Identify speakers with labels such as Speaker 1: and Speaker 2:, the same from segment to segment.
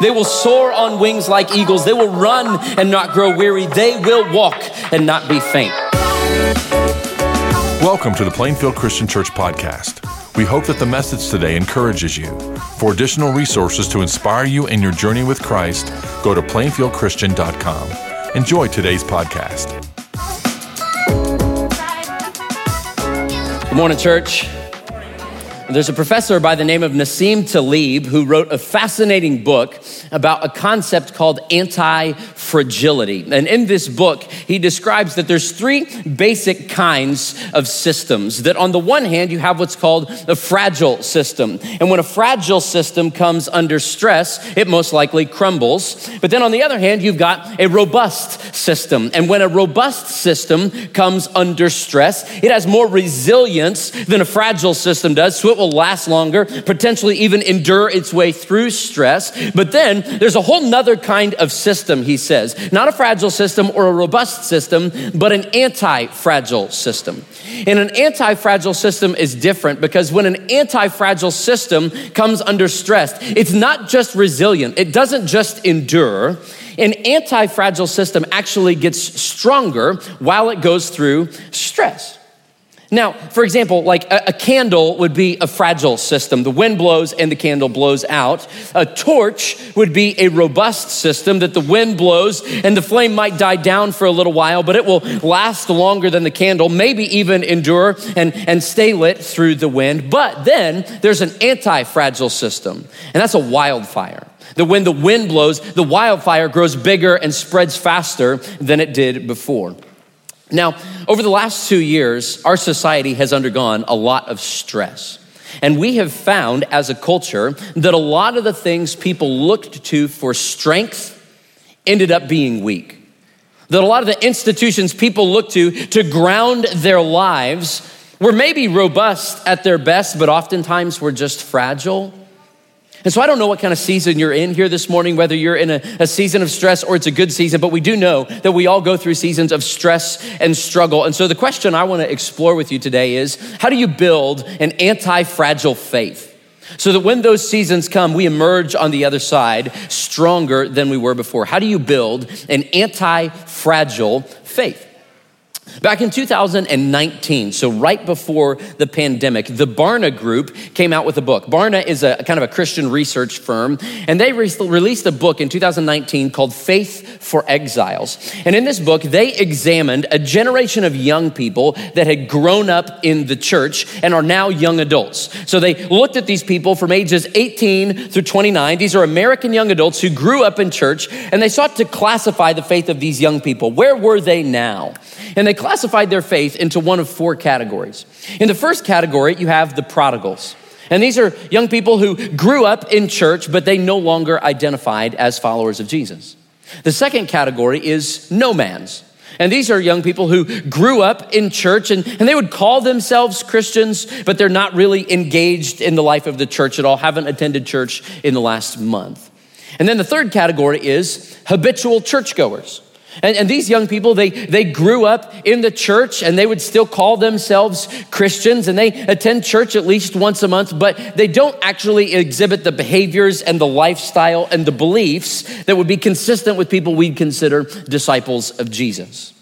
Speaker 1: They will soar on wings like eagles. They will run and not grow weary. They will walk and not be faint.
Speaker 2: Welcome to the Plainfield Christian Church podcast. We hope that the message today encourages you. For additional resources to inspire you in your journey with Christ, go to plainfieldchristian.com. Enjoy today's podcast.
Speaker 1: Good morning, church. There's a professor by the name of Nassim Taleb who wrote a fascinating book about a concept called anti fragility. And in this book, he describes that there's three basic kinds of systems. That on the one hand, you have what's called a fragile system. And when a fragile system comes under stress, it most likely crumbles. But then on the other hand, you've got a robust system. And when a robust system comes under stress, it has more resilience than a fragile system does. So it will last longer, potentially even endure its way through stress. But then there's a whole nother kind of system, he says. Not a fragile system or a robust system, but an anti fragile system. And an anti fragile system is different because when an anti fragile system comes under stress, it's not just resilient, it doesn't just endure. An anti fragile system actually gets stronger while it goes through stress. Now, for example, like a, a, candle would be a fragile system. The wind blows and the candle blows out. A torch would be a robust system that the wind blows and the flame might die down for a little while, but it will last longer than the candle, maybe even endure and, and stay lit through the wind. But then there's an anti fragile system, and that's a wildfire. That when the wind blows, the wildfire grows bigger and spreads faster than it did before. Now, over the last two years, our society has undergone a lot of stress. And we have found as a culture that a lot of the things people looked to for strength ended up being weak. That a lot of the institutions people looked to to ground their lives were maybe robust at their best, but oftentimes were just fragile and so I don't know what kind of season you're in here this morning, whether you're in a, a, season of stress or it's a good season, but we do know that we all go through seasons of stress and struggle. And so the question I want to explore with you today is how do you build an anti fragile faith? So that when those seasons come, we emerge on the other side stronger than we were before. How do you build an anti fragile faith? Back in 2019, so right before the pandemic, the Barna Group came out with a book. Barna is a kind of a Christian research firm, and they re- released a book in 2019 called Faith for Exiles. And in this book, they examined a generation of young people that had grown up in the church and are now young adults. So they looked at these people from ages 18 through 29. These are American young adults who grew up in church, and they sought to classify the faith of these young people. Where were they now? And they classified their faith into one of four categories. In the first category, you have the prodigals. And these are young people who grew up in church, but they no longer identified as followers of Jesus. The second category is nomads. And these are young people who grew up in church and, and they would call themselves Christians, but they're not really engaged in the life of the church at all, haven't attended church in the last month. And then the third category is habitual churchgoers. And, and, these young people, they, they grew up in the church and they would still call themselves Christians and they attend church at least once a month, but they don't actually exhibit the behaviors and the lifestyle and the beliefs that would be consistent with people we'd consider disciples of Jesus.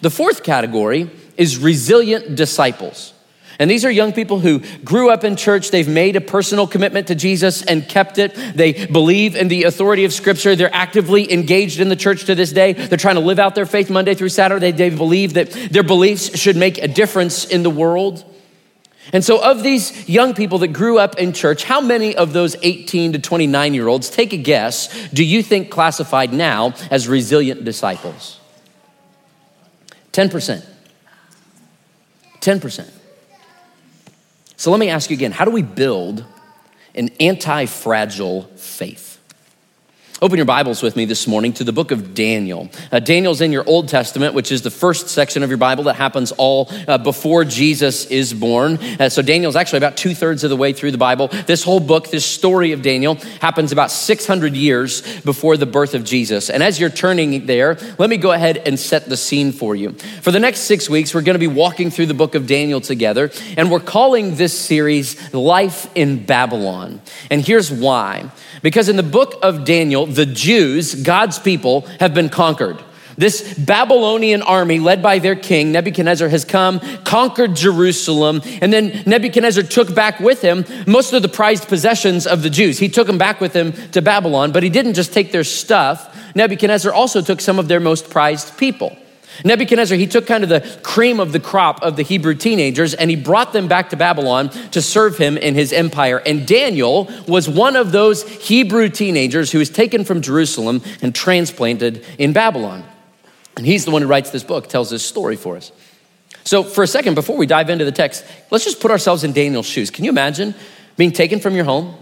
Speaker 1: The fourth category is resilient disciples. And these are young people who grew up in church. They've made a personal commitment to Jesus and kept it. They believe in the authority of Scripture. They're actively engaged in the church to this day. They're trying to live out their faith Monday through Saturday. They believe that their beliefs should make a difference in the world. And so, of these young people that grew up in church, how many of those 18 to 29 year olds, take a guess, do you think classified now as resilient disciples? 10%. 10%. So let me ask you again how do we build an anti fragile faith? Open your Bibles with me this morning to the book of Daniel. Uh, Daniel's in your Old Testament, which is the first section of your Bible that happens all uh, before Jesus is born. Uh, so Daniel's actually about two thirds of the way through the Bible. This whole book, this story of Daniel, happens about 600 years before the birth of Jesus. And as you're turning there, let me go ahead and set the scene for you. For the next six weeks, we're going to be walking through the book of Daniel together, and we're calling this series Life in Babylon. And here's why. Because in the book of Daniel, the Jews, God's people, have been conquered. This Babylonian army, led by their king, Nebuchadnezzar, has come, conquered Jerusalem, and then Nebuchadnezzar took back with him most of the prized possessions of the Jews. He took them back with him to Babylon, but he didn't just take their stuff. Nebuchadnezzar also took some of their most prized people. Nebuchadnezzar, he took kind of the cream of the crop of the Hebrew teenagers and he brought them back to Babylon to serve him in his empire. And Daniel was one of those Hebrew teenagers who was taken from Jerusalem and transplanted in Babylon. And he's the one who writes this book, tells this story for us. So, for a second, before we dive into the text, let's just put ourselves in Daniel's shoes. Can you imagine being taken from your home,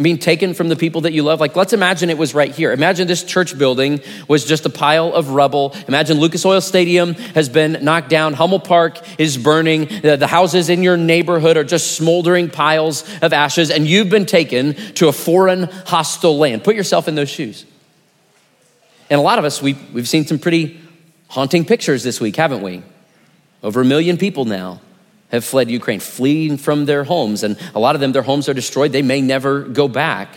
Speaker 1: being taken from the people that you love. Like, let's imagine it was right here. Imagine this church building was just a pile of rubble. Imagine Lucas Oil Stadium has been knocked down. Hummel Park is burning. The, the houses in your neighborhood are just smoldering piles of ashes, and you've been taken to a foreign, hostile land. Put yourself in those shoes. And a lot of us, we, we've seen some pretty haunting pictures this week, haven't we? Over a million people now have fled Ukraine, fleeing from their homes. And a lot of them, their homes are destroyed. They may never go back.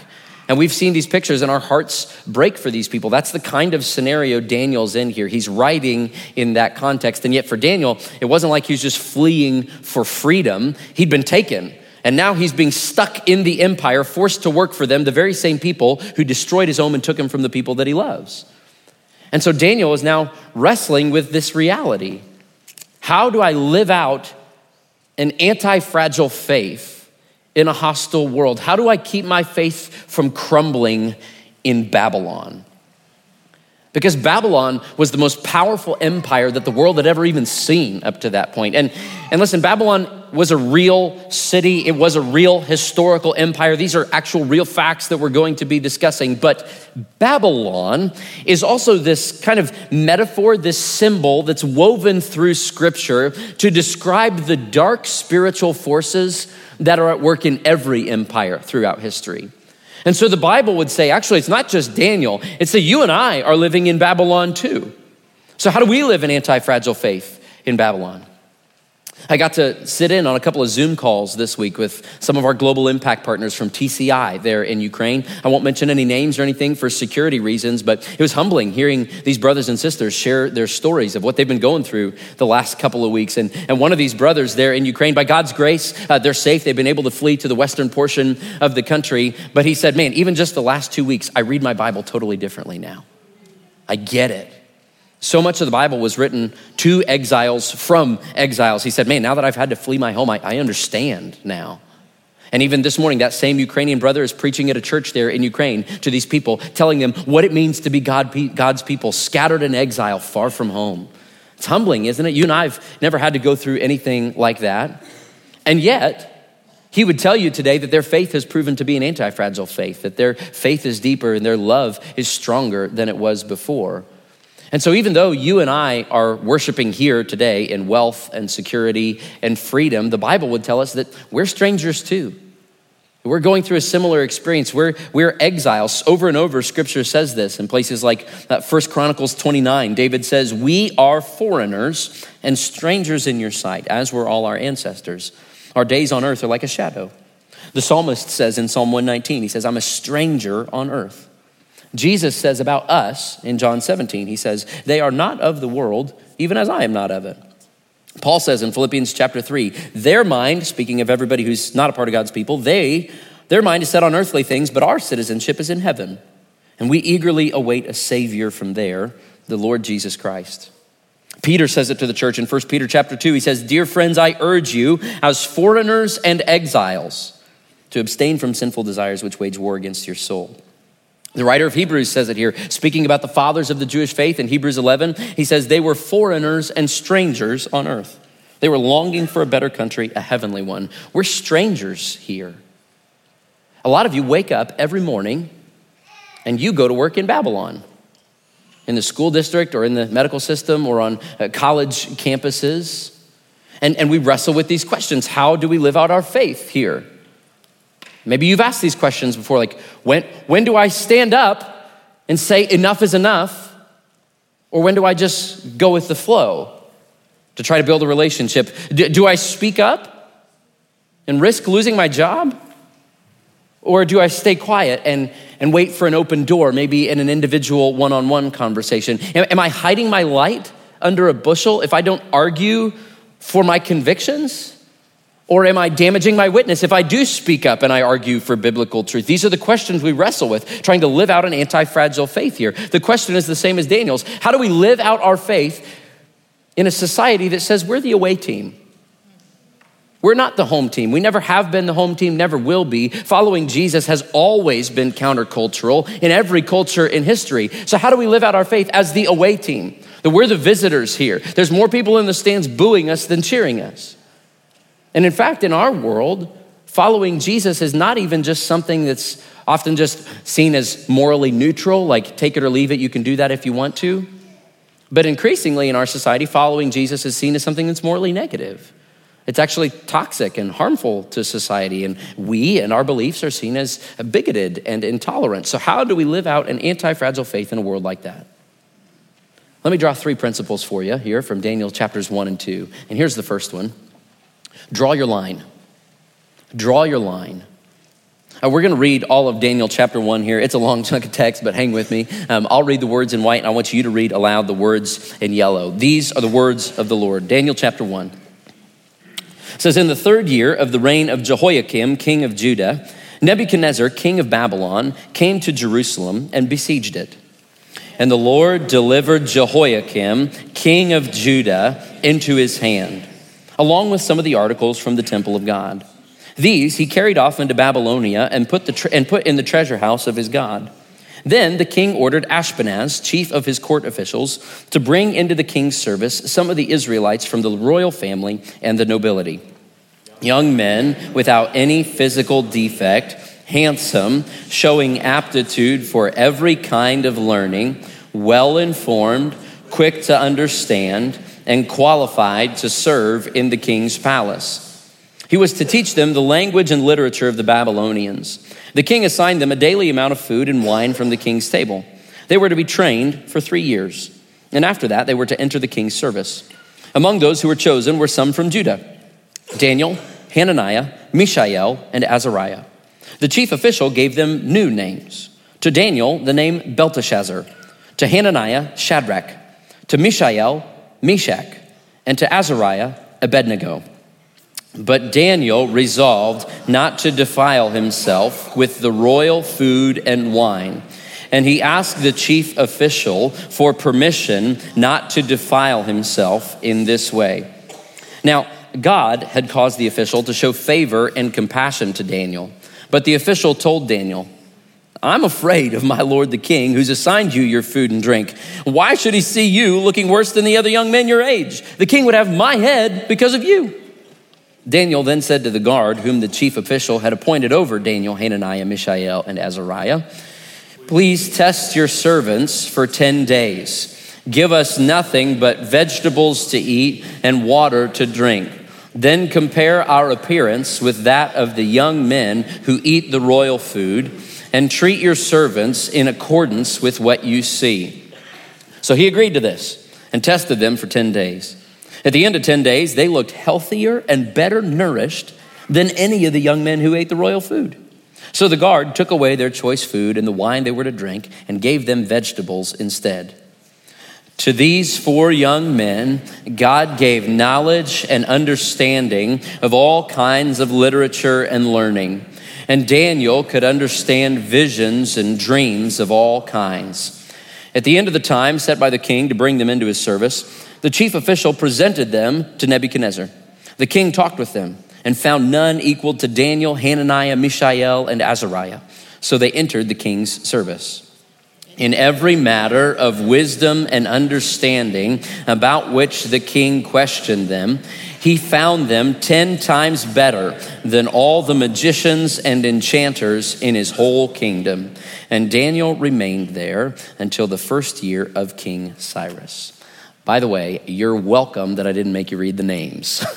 Speaker 1: And we've seen these pictures and our hearts break for these people. That's the kind of scenario Daniel's in here. He's writing in that context. And yet for Daniel, it wasn't like he was just fleeing for freedom. He'd been taken. And now he's being stuck in the empire, forced to work for them, the very same people who destroyed his home and took him from the people that he loves. And so Daniel is now wrestling with this reality. How do I live out an anti fragile faith in a hostile world? How do I keep my faith from crumbling in Babylon? Because Babylon was the most powerful empire that the world had ever even seen up to that point. And, and listen, Babylon was a real city, it was a real historical empire. These are actual real facts that we're going to be discussing. But Babylon is also this kind of metaphor, this symbol that's woven through scripture to describe the dark spiritual forces that are at work in every empire throughout history. And so the Bible would say, actually, it's not just Daniel, it's that you and I are living in Babylon too. So, how do we live an anti fragile faith in Babylon? I got to sit in on a couple of Zoom calls this week with some of our global impact partners from TCI there in Ukraine. I won't mention any names or anything for security reasons, but it was humbling hearing these brothers and sisters share their stories of what they've been going through the last couple of weeks. And, and one of these brothers there in Ukraine, by God's grace, uh, they're safe. They've been able to flee to the western portion of the country. But he said, Man, even just the last two weeks, I read my Bible totally differently now. I get it. So much of the Bible was written to exiles from exiles. He said, Man, now that I've had to flee my home, I, I understand now. And even this morning, that same Ukrainian brother is preaching at a church there in Ukraine to these people, telling them what it means to be God, God's people, scattered in exile, far from home. It's humbling, isn't it? You and I have never had to go through anything like that. And yet, he would tell you today that their faith has proven to be an anti fragile faith, that their faith is deeper and their love is stronger than it was before. And so, even though you and I are worshiping here today in wealth and security and freedom, the Bible would tell us that we're strangers too. We're going through a similar experience. We're, we're exiles. Over and over, scripture says this in places like uh, First Chronicles 29. David says, We are foreigners and strangers in your sight, as were all our ancestors. Our days on earth are like a shadow. The psalmist says in Psalm 119, he says, I'm a stranger on earth. Jesus says about us in John 17, he says, They are not of the world, even as I am not of it. Paul says in Philippians chapter 3, their mind, speaking of everybody who's not a part of God's people, they, their mind is set on earthly things, but our citizenship is in heaven. And we eagerly await a Savior from there, the Lord Jesus Christ. Peter says it to the church in 1 Peter chapter 2. He says, Dear friends, I urge you, as foreigners and exiles, to abstain from sinful desires which wage war against your soul. The writer of Hebrews says it here, speaking about the fathers of the Jewish faith in Hebrews 11. He says, They were foreigners and strangers on earth. They were longing for a better country, a heavenly one. We're strangers here. A lot of you wake up every morning and you go to work in Babylon, in the school district or in the medical system or on uh, college campuses. And, and we wrestle with these questions How do we live out our faith here? Maybe you've asked these questions before like, when, when do I stand up and say enough is enough? Or when do I just go with the flow to try to build a relationship? Do, do I speak up and risk losing my job? Or do I stay quiet and, and wait for an open door, maybe in an individual one on one conversation? Am, am I hiding my light under a bushel if I don't argue for my convictions? Or am I damaging my witness if I do speak up and I argue for biblical truth? These are the questions we wrestle with, trying to live out an anti fragile faith here. The question is the same as Daniel's How do we live out our faith in a society that says we're the away team? We're not the home team. We never have been the home team, never will be. Following Jesus has always been countercultural in every culture in history. So, how do we live out our faith as the away team? That we're the visitors here. There's more people in the stands booing us than cheering us. And in fact, in our world, following Jesus is not even just something that's often just seen as morally neutral, like take it or leave it, you can do that if you want to. But increasingly in our society, following Jesus is seen as something that's morally negative. It's actually toxic and harmful to society, and we and our beliefs are seen as bigoted and intolerant. So, how do we live out an anti fragile faith in a world like that? Let me draw three principles for you here from Daniel chapters one and two. And here's the first one draw your line. Draw your line. Uh, we're going to read all of Daniel chapter 1 here. It's a long chunk of text, but hang with me. Um, I'll read the words in white, and I want you to read aloud the words in yellow. These are the words of the Lord. Daniel chapter 1. It says, In the third year of the reign of Jehoiakim, king of Judah, Nebuchadnezzar, king of Babylon, came to Jerusalem and besieged it. And the Lord delivered Jehoiakim, king of Judah, into his hand, along with some of the articles from the temple of God. These he carried off into Babylonia and put, the tre- and put in the treasure house of his God. Then the king ordered Ashpenaz, chief of his court officials, to bring into the king's service some of the Israelites from the royal family and the nobility. Young men without any physical defect, handsome, showing aptitude for every kind of learning, well informed, quick to understand, and qualified to serve in the king's palace. He was to teach them the language and literature of the Babylonians. The king assigned them a daily amount of food and wine from the king's table. They were to be trained for three years, and after that, they were to enter the king's service. Among those who were chosen were some from Judah Daniel, Hananiah, Mishael, and Azariah. The chief official gave them new names. To Daniel, the name Belteshazzar. To Hananiah, Shadrach. To Mishael, Meshach. And to Azariah, Abednego. But Daniel resolved not to defile himself with the royal food and wine. And he asked the chief official for permission not to defile himself in this way. Now, God had caused the official to show favor and compassion to Daniel. But the official told Daniel, I'm afraid of my lord the king, who's assigned you your food and drink. Why should he see you looking worse than the other young men your age? The king would have my head because of you. Daniel then said to the guard, whom the chief official had appointed over Daniel, Hananiah, Mishael, and Azariah, Please test your servants for 10 days. Give us nothing but vegetables to eat and water to drink. Then compare our appearance with that of the young men who eat the royal food, and treat your servants in accordance with what you see. So he agreed to this and tested them for 10 days. At the end of 10 days, they looked healthier and better nourished than any of the young men who ate the royal food. So the guard took away their choice food and the wine they were to drink and gave them vegetables instead. To these four young men, God gave knowledge and understanding of all kinds of literature and learning. And Daniel could understand visions and dreams of all kinds. At the end of the time set by the king to bring them into his service, the chief official presented them to Nebuchadnezzar. The king talked with them and found none equal to Daniel, Hananiah, Mishael, and Azariah. So they entered the king's service. In every matter of wisdom and understanding about which the king questioned them, he found them ten times better than all the magicians and enchanters in his whole kingdom. And Daniel remained there until the first year of King Cyrus. By the way, you're welcome that I didn't make you read the names.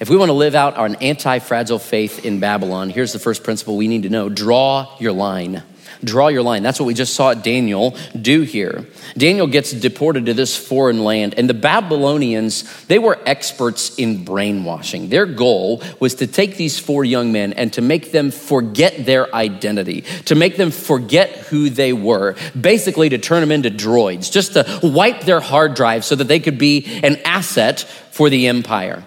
Speaker 1: if we want to live out our anti fragile faith in Babylon, here's the first principle we need to know draw your line. Draw your line. That's what we just saw Daniel do here. Daniel gets deported to this foreign land, and the Babylonians, they were experts in brainwashing. Their goal was to take these four young men and to make them forget their identity, to make them forget who they were, basically to turn them into droids, just to wipe their hard drive so that they could be an asset for the empire.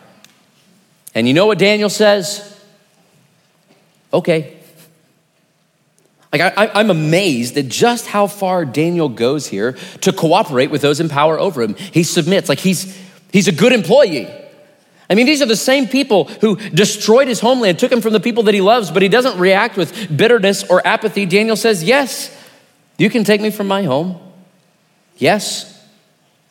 Speaker 1: And you know what Daniel says? Okay. Like, I, am amazed at just how far Daniel goes here to cooperate with those in power over him. He submits, like, he's, he's a good employee. I mean, these are the same people who destroyed his homeland, took him from the people that he loves, but he doesn't react with bitterness or apathy. Daniel says, Yes, you can take me from my home. Yes,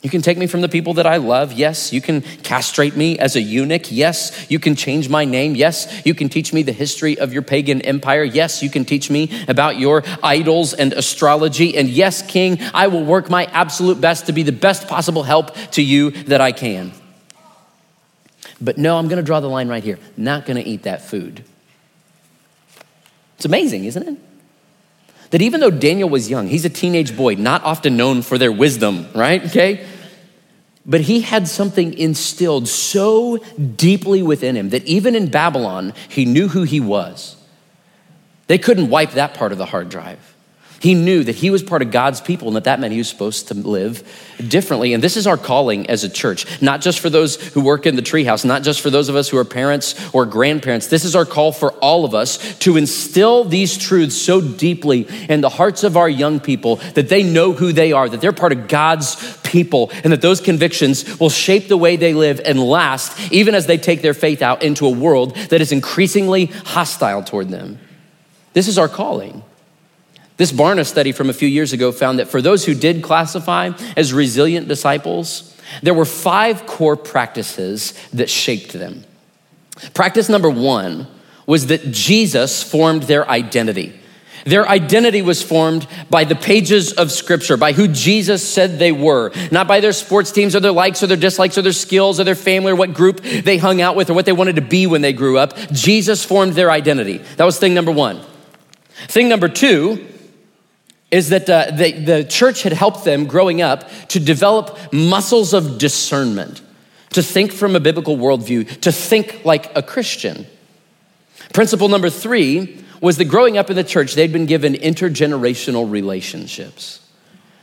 Speaker 1: you can take me from the people that I love. Yes, you can castrate me as a eunuch. Yes, you can change my name. Yes, you can teach me the history of your pagan empire. Yes, you can teach me about your idols and astrology. And yes, King, I will work my absolute best to be the best possible help to you that I can. But no, I'm going to draw the line right here. Not going to eat that food. It's amazing, isn't it? That even though Daniel was young, he's a teenage boy, not often known for their wisdom, right? Okay? But he had something instilled so deeply within him that even in Babylon, he knew who he was. They couldn't wipe that part of the hard drive. He knew that he was part of God's people and that that meant he was supposed to live differently. And this is our calling as a church, not just for those who work in the treehouse, not just for those of us who are parents or grandparents. This is our call for all of us to instill these truths so deeply in the hearts of our young people that they know who they are, that they're part of God's people, and that those convictions will shape the way they live and last, even as they take their faith out into a world that is increasingly hostile toward them. This is our calling. This Barna study from a few years ago found that for those who did classify as resilient disciples, there were five core practices that shaped them. Practice number one was that Jesus formed their identity. Their identity was formed by the pages of Scripture, by who Jesus said they were, not by their sports teams or their likes or their dislikes or their skills or their family or what group they hung out with or what they wanted to be when they grew up. Jesus formed their identity. That was thing number one. Thing number two is that uh, the, the church had helped them growing up to develop muscles of discernment, to think from a biblical worldview, to think like a Christian. Principle number three was that growing up in the church, they'd been given intergenerational relationships.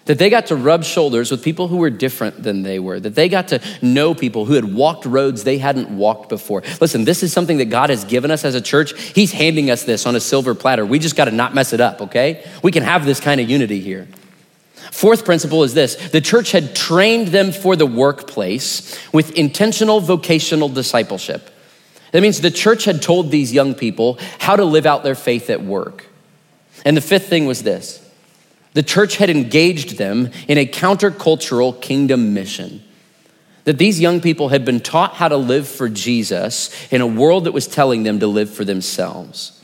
Speaker 1: That they got to rub shoulders with people who were different than they were, that they got to know people who had walked roads they hadn't walked before. Listen, this is something that God has given us as a church. He's handing us this on a silver platter. We just got to not mess it up, okay? We can have this kind of unity here. Fourth principle is this the church had trained them for the workplace with intentional vocational discipleship. That means the church had told these young people how to live out their faith at work. And the fifth thing was this the church had engaged them in a countercultural kingdom mission. That these young people had been taught how to live for Jesus in a world that was telling them to live for themselves.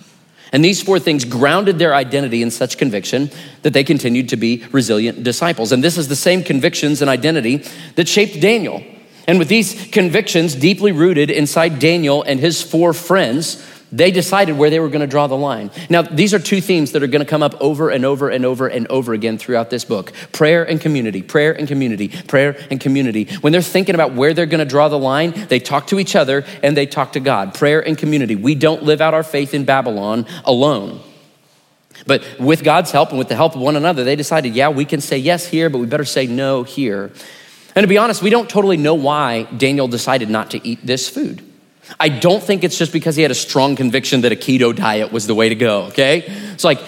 Speaker 1: And these four things grounded their identity in such conviction that they continued to be resilient disciples. And this is the same convictions and identity that shaped Daniel. And with these convictions deeply rooted inside Daniel and his four friends, they decided where they were going to draw the line. Now, these are two themes that are going to come up over and over and over and over again throughout this book prayer and community, prayer and community, prayer and community. When they're thinking about where they're going to draw the line, they talk to each other and they talk to God. Prayer and community. We don't live out our faith in Babylon alone. But with God's help and with the help of one another, they decided, yeah, we can say yes here, but we better say no here. And to be honest, we don't totally know why Daniel decided not to eat this food. I don't think it's just because he had a strong conviction that a keto diet was the way to go, okay? It's like,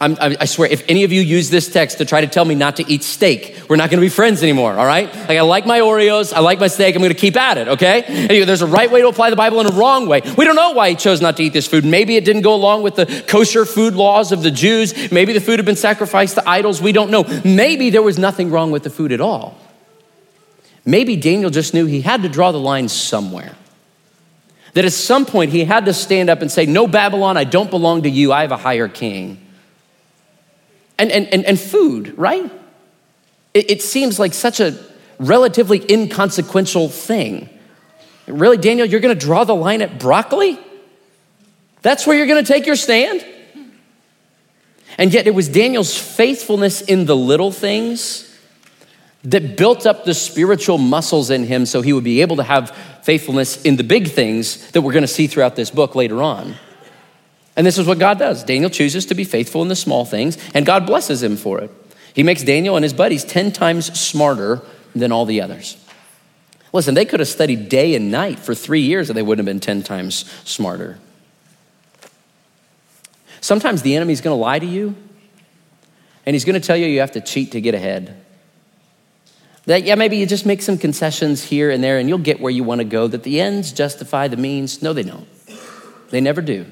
Speaker 1: I'm, i swear, if any of you use this text to try to tell me not to eat steak, we're not gonna be friends anymore, all right? Like, I like my Oreos, I like my steak, I'm gonna keep at it, okay? Anyway, there's a right way to apply the Bible and a wrong way. We don't know why he chose not to eat this food. Maybe it didn't go along with the kosher food laws of the Jews. Maybe the food had been sacrificed to idols. We don't know. Maybe there was nothing wrong with the food at all. Maybe Daniel just knew he had to draw the line somewhere. That at some point he had to stand up and say, No, Babylon, I don't belong to you. I have a higher king. And, and, and, and food, right? It, it seems like such a relatively inconsequential thing. Really, Daniel, you're gonna draw the line at broccoli? That's where you're gonna take your stand? And yet, it was Daniel's faithfulness in the little things that built up the spiritual muscles in him so he would be able to have faithfulness in the big things that we're going to see throughout this book later on. And this is what God does. Daniel chooses to be faithful in the small things, and God blesses him for it. He makes Daniel and his buddies 10 times smarter than all the others. Listen, they could have studied day and night for three years and they wouldn't have been 10 times smarter. Sometimes the enemy's gonna lie to you and he's gonna tell you you have to cheat to get ahead. That, yeah, maybe you just make some concessions here and there and you'll get where you wanna go, that the ends justify the means. No, they don't. They never do.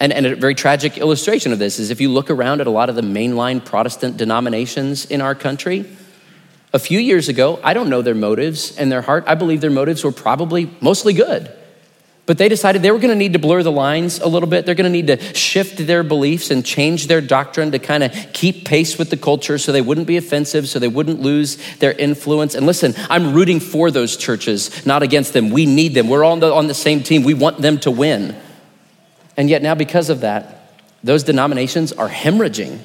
Speaker 1: And, and, a very tragic illustration of this is if you look around at a lot of the mainline Protestant denominations in our country, a few years ago, I don't know their motives and their heart. I believe their motives were probably mostly good. But they decided they were going to need to blur the lines a little bit. They're going to need to shift their beliefs and change their doctrine to kind of keep pace with the culture so they wouldn't be offensive, so they wouldn't lose their influence. And listen, I'm rooting for those churches, not against them. We need them. We're all on the, on the same team. We want them to win. And yet, now because of that, those denominations are hemorrhaging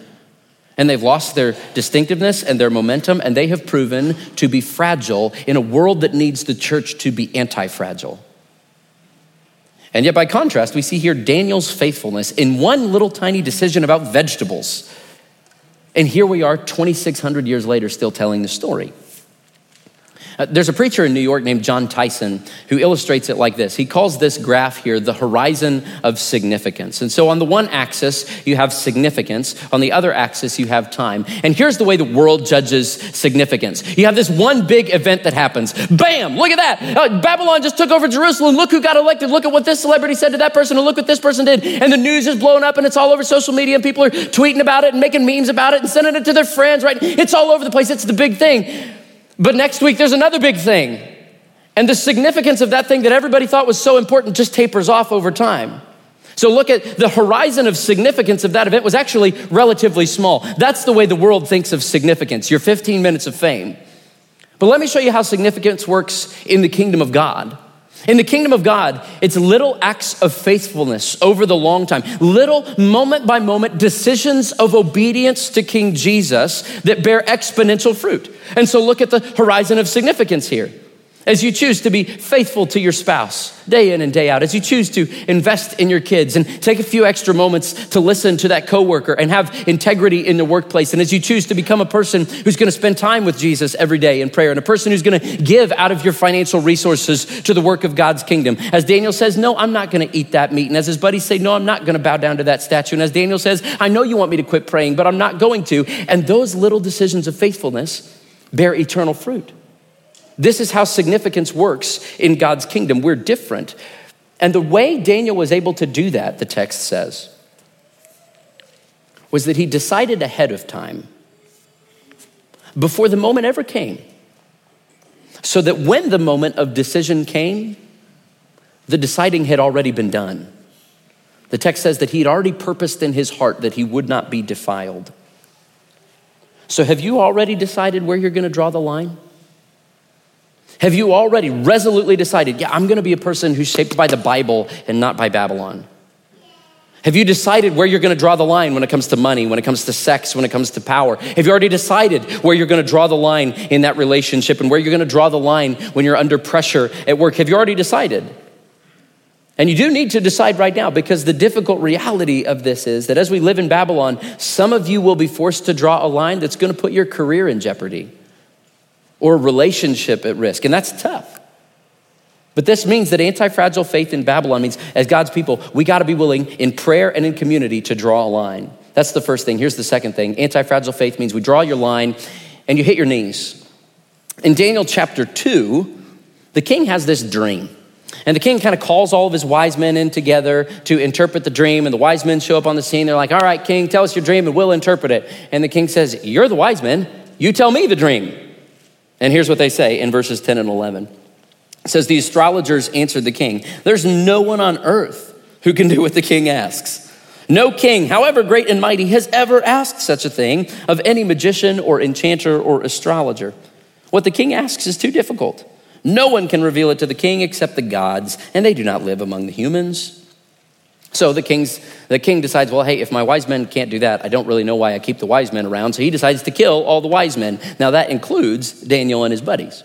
Speaker 1: and they've lost their distinctiveness and their momentum, and they have proven to be fragile in a world that needs the church to be anti fragile. And yet, by contrast, we see here Daniel's faithfulness in one little tiny decision about vegetables. And here we are, 2,600 years later, still telling the story. Uh, there's a preacher in New York named Jon Tyson who illustrates it like this. He calls this graph here the horizon of significance. And so on the one axis, you have significance. On the other axis, you have time. And here's the way the world judges significance. You have this one big event that happens. Bam! Look at that. Uh, Babylon just took over Jerusalem. Look who got elected. Look at what this celebrity said to that person. And look what this person did. And the news is blowing up and it's all over social media and people are tweeting about it and making memes about it and sending it to their friends, right? It's all over the place. It's the big thing. But next week, there's another big thing. And the significance of that thing that everybody thought was so important just tapers off over time. So look at the horizon of significance of that event was actually relatively small. That's the way the world thinks of significance, your 15 minutes of fame. But let me show you how significance works in the kingdom of God. In the kingdom of God, it's little acts of faithfulness over the long time, little moment by moment decisions of obedience to King Jesus that bear exponential fruit. And so look at the horizon of significance here as you choose to be faithful to your spouse day in and day out, as you choose to invest in your kids and take a few extra moments to listen to that coworker and have integrity in the workplace, and as you choose to become a person who's going to spend time with Jesus every day in prayer, and a person who's going to give out of your financial resources to the work of God's kingdom. As Daniel says, No, I'm not going to eat that meat. And as his buddies say, No, I'm not going to bow down to that statue. And as Daniel says, I know you want me to quit praying, but I'm not going to. And those little decisions of faithfulness bear eternal fruit. This is how significance works in God's kingdom. We're different. And the way Daniel was able to do that, the text says, was that he decided ahead of time, before the moment ever came, so that when the moment of decision came, the deciding had already been done. The text says that he had already purposed in his heart that he would not be defiled. So, have you already decided where you're going to draw the line? Have you already resolutely decided, yeah, I'm gonna be a person who's shaped by the Bible and not by Babylon? Have you decided where you're gonna draw the line when it comes to money, when it comes to sex, when it comes to power? Have you already decided where you're gonna draw the line in that relationship and where you're gonna draw the line when you're under pressure at work? Have you already decided? And you do need to decide right now because the difficult reality of this is that as we live in Babylon, some of you will be forced to draw a line that's gonna put your career in jeopardy or relationship at risk. And that's tough. But this means that anti fragile faith in Babylon means, as God's people, we got to be willing in prayer and in community to draw a line. That's the first thing. Here's the second thing anti fragile faith means we draw your line and you hit your knees. In Daniel chapter 2, the king has this dream. And the king kind of calls all of his wise men in together to interpret the dream. And the wise men show up on the scene. They're like, All right, king, tell us your dream and we'll interpret it. And the king says, You're the wise men. You tell me the dream. And here's what they say in verses 10 and 11. It says, The astrologers answered the king, There's no one on earth who can do what the king asks. No king, however great and mighty, has ever asked such a thing of any magician or enchanter or astrologer. What the king asks is too difficult. No one can reveal it to the king except the gods, and they do not live among the humans. So the king's the king decides, well, hey, if my wise men can't do that, I don't really know why I keep the wise men around. So he decides to kill all the wise men. Now that includes Daniel and his buddies.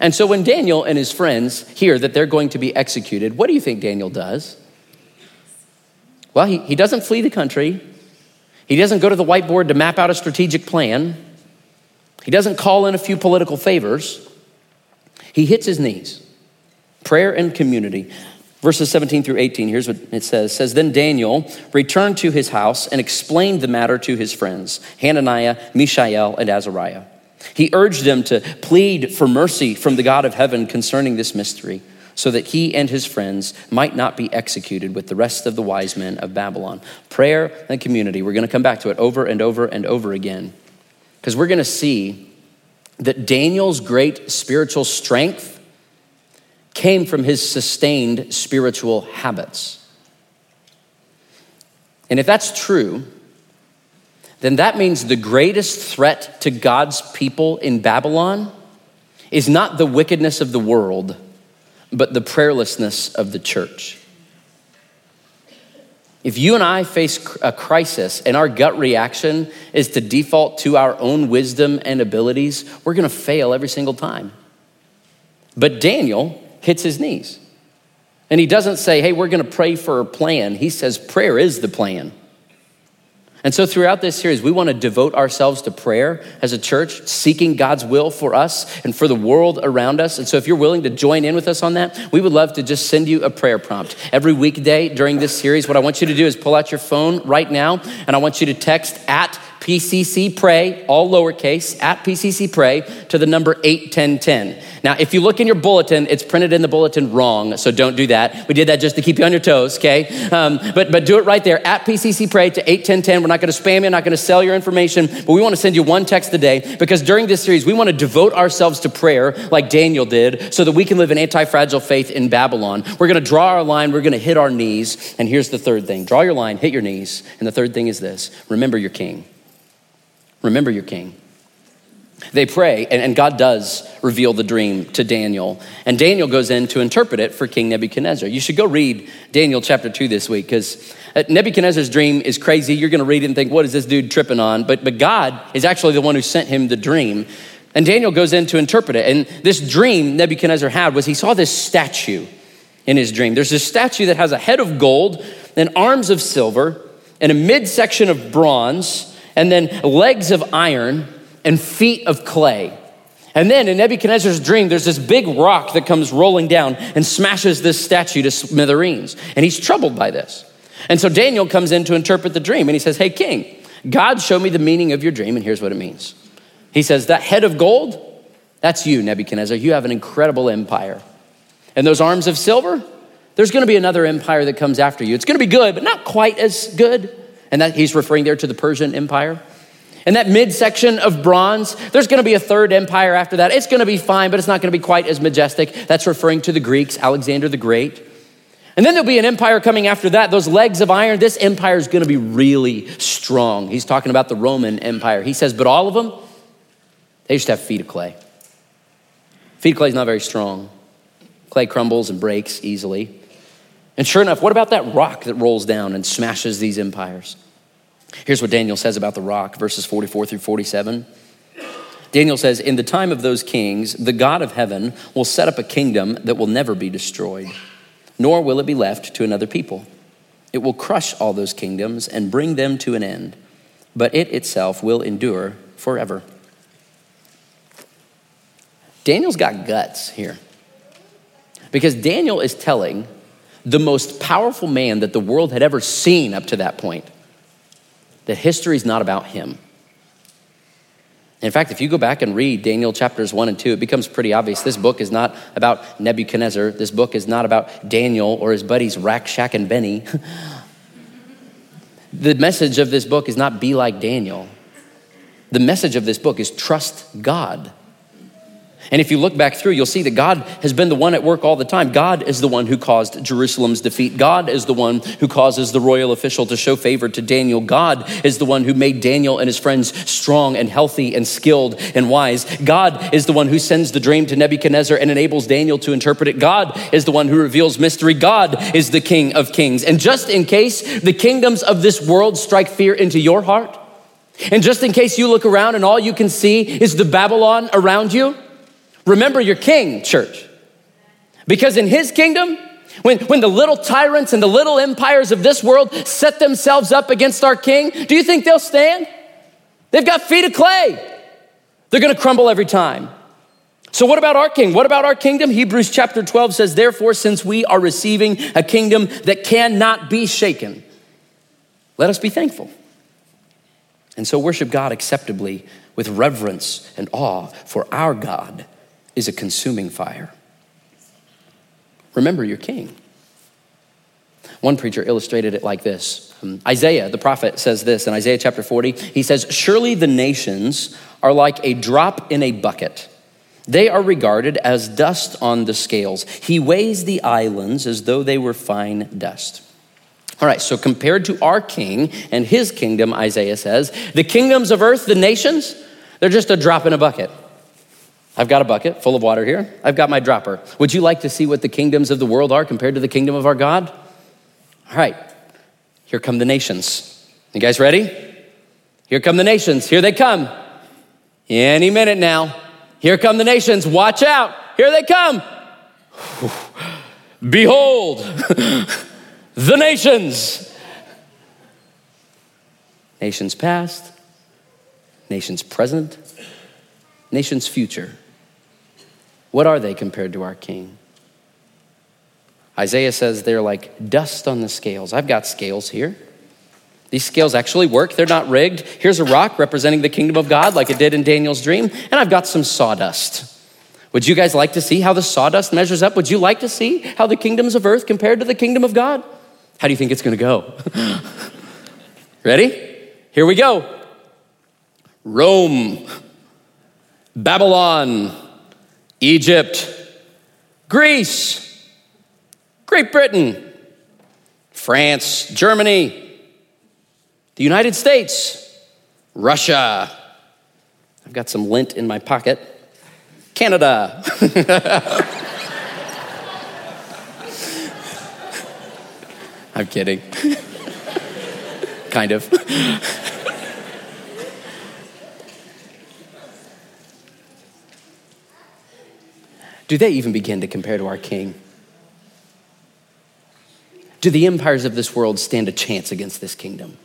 Speaker 1: And so when Daniel and his friends hear that they're going to be executed, what do you think Daniel does? Well, he, he doesn't flee the country. He doesn't go to the whiteboard to map out a strategic plan. He doesn't call in a few political favors. He hits his knees. Prayer and community. Verses 17 through 18, here's what it says. It says, Then Daniel returned to his house and explained the matter to his friends, Hananiah, Mishael, and Azariah. He urged them to plead for mercy from the God of heaven concerning this mystery, so that he and his friends might not be executed with the rest of the wise men of Babylon. Prayer and community. We're going to come back to it over and over and over again, because we're going to see that Daniel's great spiritual strength came from his sustained spiritual habits. And if that's true, then that means the greatest threat to God's people in Babylon is not the wickedness of the world, but the prayerlessness of the church. If you and I face a crisis and our gut reaction is to default to our own wisdom and abilities, we're gonna fail every single time. But Daniel hits his knees. And he doesn't say, hey, we're gonna pray for a plan. He says, prayer is the plan. And so, throughout this series, we want to devote ourselves to prayer as a church, seeking God's will for us and for the world around us. And so, if you're willing to join in with us on that, we would love to just send you a prayer prompt. Every weekday during this series, what I want you to do is pull out your phone right now, and I want you to text at PCC Pray, all lowercase, at PCC Pray to the number 81010. Now, if you look in your bulletin, it's printed in the bulletin wrong, so don't do that. We did that just to keep you on your toes, okay? Um, but, but do it right there, at PCC Pray to 81010. We're not gonna spam you, not gonna sell your information, but we wanna send you one text a day because during this series, we wanna devote ourselves to prayer like Daniel did so that we can live an anti fragile faith in Babylon. We're gonna draw our line, we're gonna hit our knees, and here's the third thing draw your line, hit your knees, and the third thing is this remember your king. Remember your king. They pray, and, and, God does reveal the dream to Daniel. And Daniel goes in to interpret it for King Nebuchadnezzar. You should go read Daniel chapter 2 this week because uh, Nebuchadnezzar's dream is crazy. You're going to read it and think, what is this dude tripping on? But, but God is actually the one who sent him the dream. And Daniel goes in to interpret it. And this dream Nebuchadnezzar had was he saw this statue in his dream. There's this statue that has a head of gold and arms of silver and a midsection of bronze and then legs of iron and feet of clay. And then in Nebuchadnezzar's dream, there's this big rock that comes rolling down and smashes this statue to smithereens. And he's troubled by this. And so Daniel comes in to interpret the dream and he says, Hey, king, God showed me the meaning of your dream, and here's what it means. He says, That head of gold, that's you, Nebuchadnezzar. You have an incredible empire. And those arms of silver, there's gonna be another empire that comes after you. It's gonna be good, but not quite as good. And that he's referring there to the Persian Empire. And that midsection of bronze, there's going to be a third empire after that. It's going to be fine, but it's not going to be quite as majestic. That's referring to the Greeks, Alexander the Great. And then there'll be an empire coming after that, those legs of iron. This empire is going to be really strong. He's talking about the Roman Empire. He says, but all of them, they to have feet of clay. Feet of clay is not very strong. Clay crumbles and breaks easily. And sure enough, what about that rock that rolls down and smashes these empires? Here's what Daniel says about the rock, verses 44 through 47. Daniel says, In the time of those kings, the God of heaven will set up a kingdom that will never be destroyed, nor will it be left to another people. It will crush all those kingdoms and bring them to an end, but it itself will endure forever. Daniel's got guts here. Because Daniel is telling the most powerful man that the world had ever seen up to that point that history is not about him. In fact, if you go back and read Daniel chapters 1 and 2, it becomes pretty obvious. This book is not about Nebuchadnezzar. This book is not about Daniel or his buddies Rack, Shack, and Benny. the message of this book is not be like Daniel. The message of this book is trust God. And if you look back through, you'll see that God has been the one at work all the time. God is the one who caused Jerusalem's defeat. God is the one who causes the royal official to show favor to Daniel. God is the one who made Daniel and his friends strong and healthy and skilled and wise. God is the one who sends the dream to Nebuchadnezzar and enables Daniel to interpret it. God is the one who reveals mystery. God is the King of kings. And just in case the kingdoms of this world strike fear into your heart, and just in case you look around and all you can see is the Babylon around you, Remember your king, church. Because in his kingdom, when, when the little tyrants and the little empires of this world set themselves up against our king, do you think they'll stand? They've got feet of clay. They're gonna crumble every time. So, what about our king? What about our kingdom? Hebrews chapter 12 says, Therefore, since we are receiving a kingdom that cannot be shaken, let us be thankful. And so, worship God acceptably with reverence and awe, for our God is a consuming fire. Remember your king. One preacher illustrated it like this um, Isaiah, the prophet, says this in Isaiah chapter 40. He says, Surely the nations are like a drop in a bucket. They are regarded as dust on the scales. He weighs the islands as though they were fine dust. All right, so compared to our king and his kingdom, Isaiah says, the kingdoms of earth, the nations, they're just a drop in a bucket. I've got a bucket full of water here. I've got my dropper. Would you like to see what the kingdoms of the world are compared to the kingdom of our God? All right, here come the nations. You guys ready? Here come the nations. Here they come. Any minute now. Here come the nations. Watch out. Here they come. Behold, the nations. Nations past, nations present, nations future. What are they compared to our king? Isaiah says they're like dust on the scales. I've got scales here. These scales actually work, they're not rigged. Here's a rock representing the kingdom of God, like it did in Daniel's dream, and I've got some sawdust. Would you guys like to see how the sawdust measures up? Would you like to see how the kingdoms of earth compared to the kingdom of God? How do you think it's gonna go? Ready? Here we go. Rome, Babylon, Egypt, Greece, Great Britain, France, Germany, the United States, Russia. I've got some lint in my pocket. Canada. I'm kidding. kind of. do they even begin to compare to our King? Do the empires of this world stand a chance against this kingdom?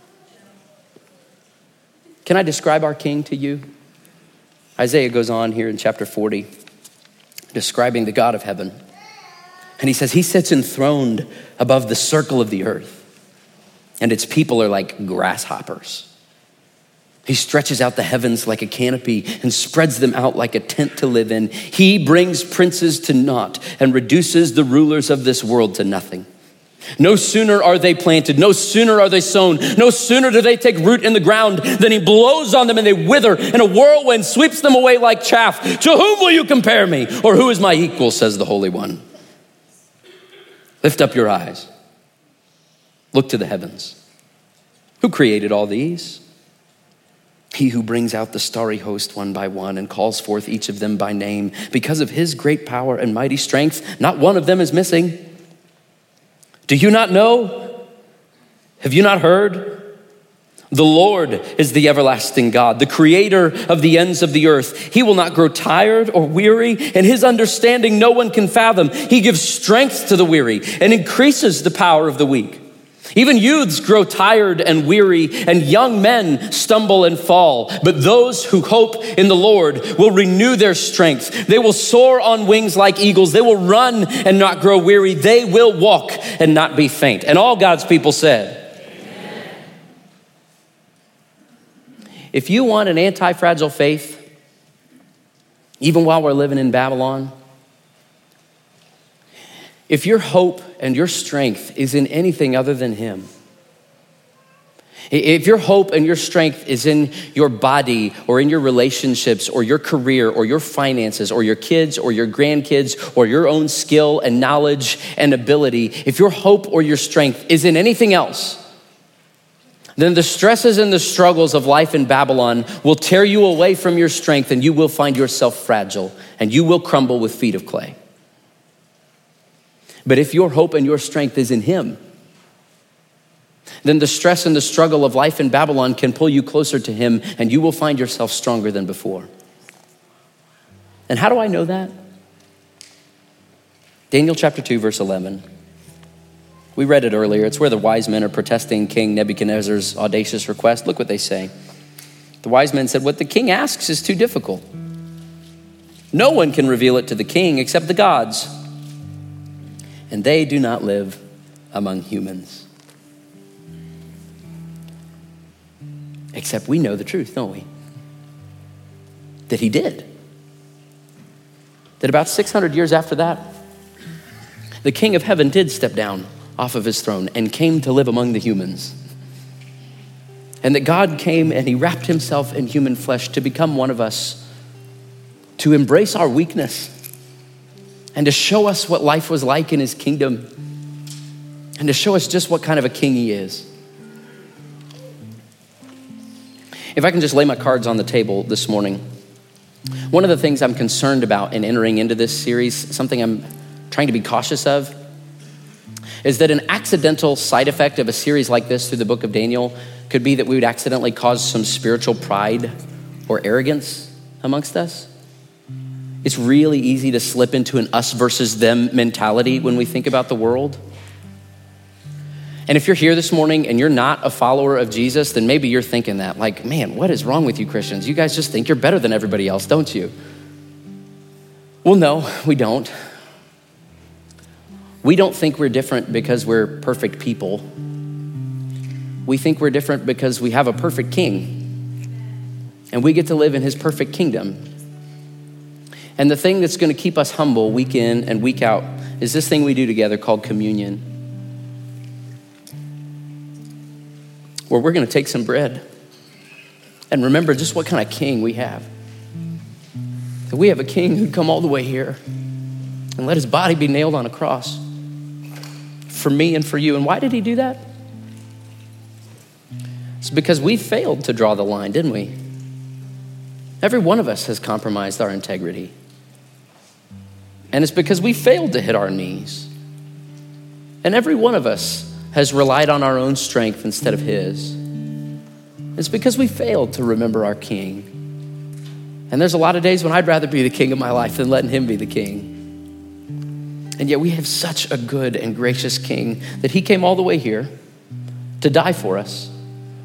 Speaker 1: Can I describe our King to you? Isaiah goes on here in chapter 40, describing the God of heaven. And he says, He sits enthroned above the circle of the earth, and its people are like grasshoppers. He stretches out the heavens like a canopy and spreads them out like a tent to live in. He brings princes to naught and reduces the rulers of this world to nothing. No sooner are they planted, no sooner are they sown, no sooner do they take root in the ground than he blows on them and they wither, and a whirlwind sweeps them away like chaff. To whom will you compare me? Or who is my equal, says the Holy One? Lift up your eyes, look to the heavens. Who created all these? He who brings out the starry host one by one and calls forth each of them by name, because of his great power and mighty strength, not one of them is missing. Do you not know? Have you not heard? The Lord is the everlasting God, the creator of the ends of the earth. He will not grow tired or weary, and his understanding no one can fathom. He gives strength to the weary and increases the power of the weak. Even youths grow tired and weary, and young men stumble and fall. But those who hope in the Lord will renew their strength. They will soar on wings like eagles. They will run and not grow weary. They will walk and not be faint. And all God's people said, Amen. If you want an anti fragile faith, even while we're living in Babylon, if your hope and your strength is in anything other than Him, if your hope and your strength is in your body or in your relationships or your career or your finances or your kids or your grandkids or your own skill and knowledge and ability, if your hope or your strength is in anything else, then the stresses and the struggles of life in Babylon will tear you away from your strength and you will find yourself fragile and you will crumble with feet of clay. But if your hope and your strength is in Him, then the stress and the struggle of life in Babylon can pull you closer to Him and you will find yourself stronger than before. And how do I know that? Daniel chapter 2, verse 11. We read it earlier. It's where the wise men are protesting King Nebuchadnezzar's audacious request. Look what they say. The wise men said, What the king asks is too difficult. No one can reveal it to the king except the gods, and they do not live among humans. Except we know the truth, don't we? That he did. That about 600 years after that, the king of heaven did step down off of his throne and came to live among the humans. And that God came and he wrapped himself in human flesh to become one of us, to embrace our weakness, and to show us what life was like in his kingdom, and to show us just what kind of a king he is. If I can just lay my cards on the table this morning, one of the things I'm concerned about in entering into this series, something I'm trying to be cautious of, is that an accidental side effect of a series like this through the book of Daniel could be that we would accidentally cause some spiritual pride or arrogance amongst us. It's really easy to slip into an us versus them mentality when we think about the world. And if you're here this morning and you're not a follower of Jesus, then maybe you're thinking that, like, man, what is wrong with you Christians? You guys just think you're better than everybody else, don't you? Well, no, we don't. We don't think we're different because we're perfect people. We think we're different because we have a perfect king and we get to live in his perfect kingdom. And the thing that's going to keep us humble week in and week out is this thing we do together called communion. where we're going to take some bread and remember just what kind of king we have. That we have a king who'd come all the way here and let his body be nailed on a cross for me and for you. And why did he do that? It's because we failed to draw the line, didn't we? Every one of us has compromised our integrity. And it's because we failed to hit our knees. And every one of us has relied on our own strength instead of His. It's because we failed to remember our King. And there's a lot of days when I'd rather be the king of my life than letting Him be the king. And yet we have such a good and gracious King that He came all the way here to die for us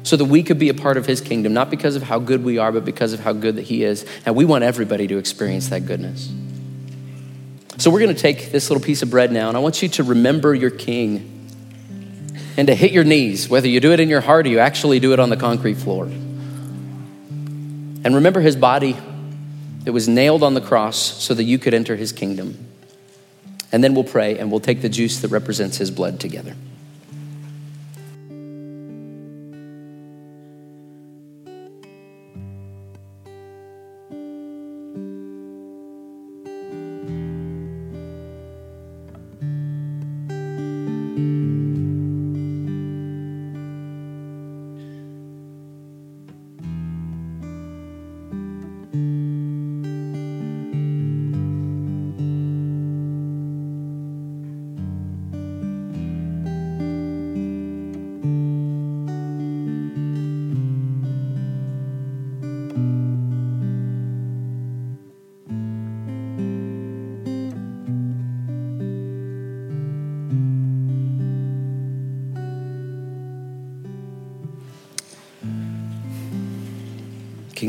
Speaker 1: so that we could be a part of His kingdom, not because of how good we are, but because of how good that He is. And we want everybody to experience that goodness. So we're going to take this little piece of bread now, and I want you to remember your King and to hit your knees, whether you do it in your heart or you actually do it on the concrete floor. And remember his body that was nailed on the cross so that you could enter his kingdom. And then we'll pray and we'll take the juice that represents his blood together.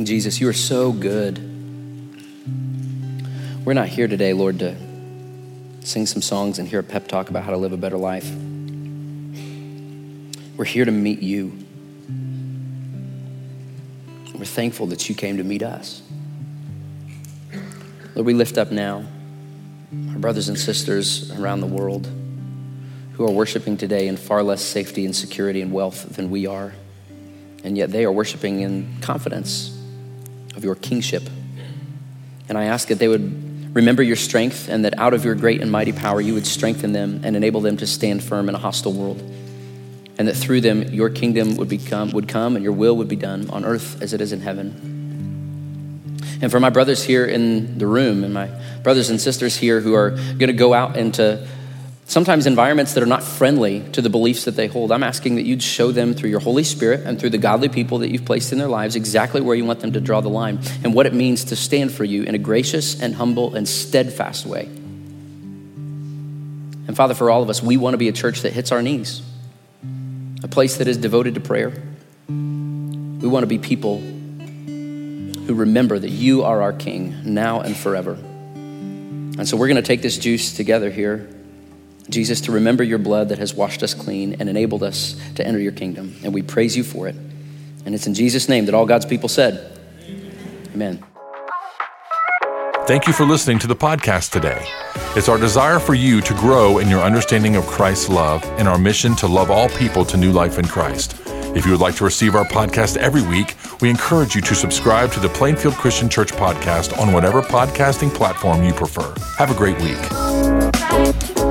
Speaker 1: Jesus, you are so good. We're not here today, Lord, to sing some songs and hear a pep talk about how to live a better life. We're here to meet you. We're thankful that you came to meet us. Lord, we lift up now our brothers and sisters around the world who are worshiping today in far less safety and security and wealth than we are. And yet they are worshiping in confidence of your kingship. And I ask that they would remember your strength and that out of your great and mighty power, you would strengthen them and enable them to stand firm in a hostile world. And that through them, your kingdom would, become, would come and your will would be done on earth as it is in heaven. And for my brothers here in the room and my brothers and sisters here who are going to go out into sometimes environments that are not friendly to the beliefs that they hold, I'm asking that you'd show them through your Holy Spirit and through the godly people that you've placed in their lives exactly where you want them to draw the line and what it means to stand for you in a gracious and humble and steadfast way. And Father, for all of us, we want to be a church that hits our knees, a place that is devoted to prayer. We want to be people who remember that you are our King now and forever. And so we're going to take this juice together here, Jesus, to remember your blood that has washed us clean and enabled us to enter your kingdom. And we praise you for it. And it's in Jesus' name that all God's people said, Amen.
Speaker 2: Thank you for listening to the podcast today. It's our desire for you to grow in your understanding of Christ's love and our mission to love all people to new life in Christ. If you would like to receive our podcast every week, we encourage you to subscribe to the Plainfield Christian Church podcast on whatever podcasting platform you prefer. Have a great week.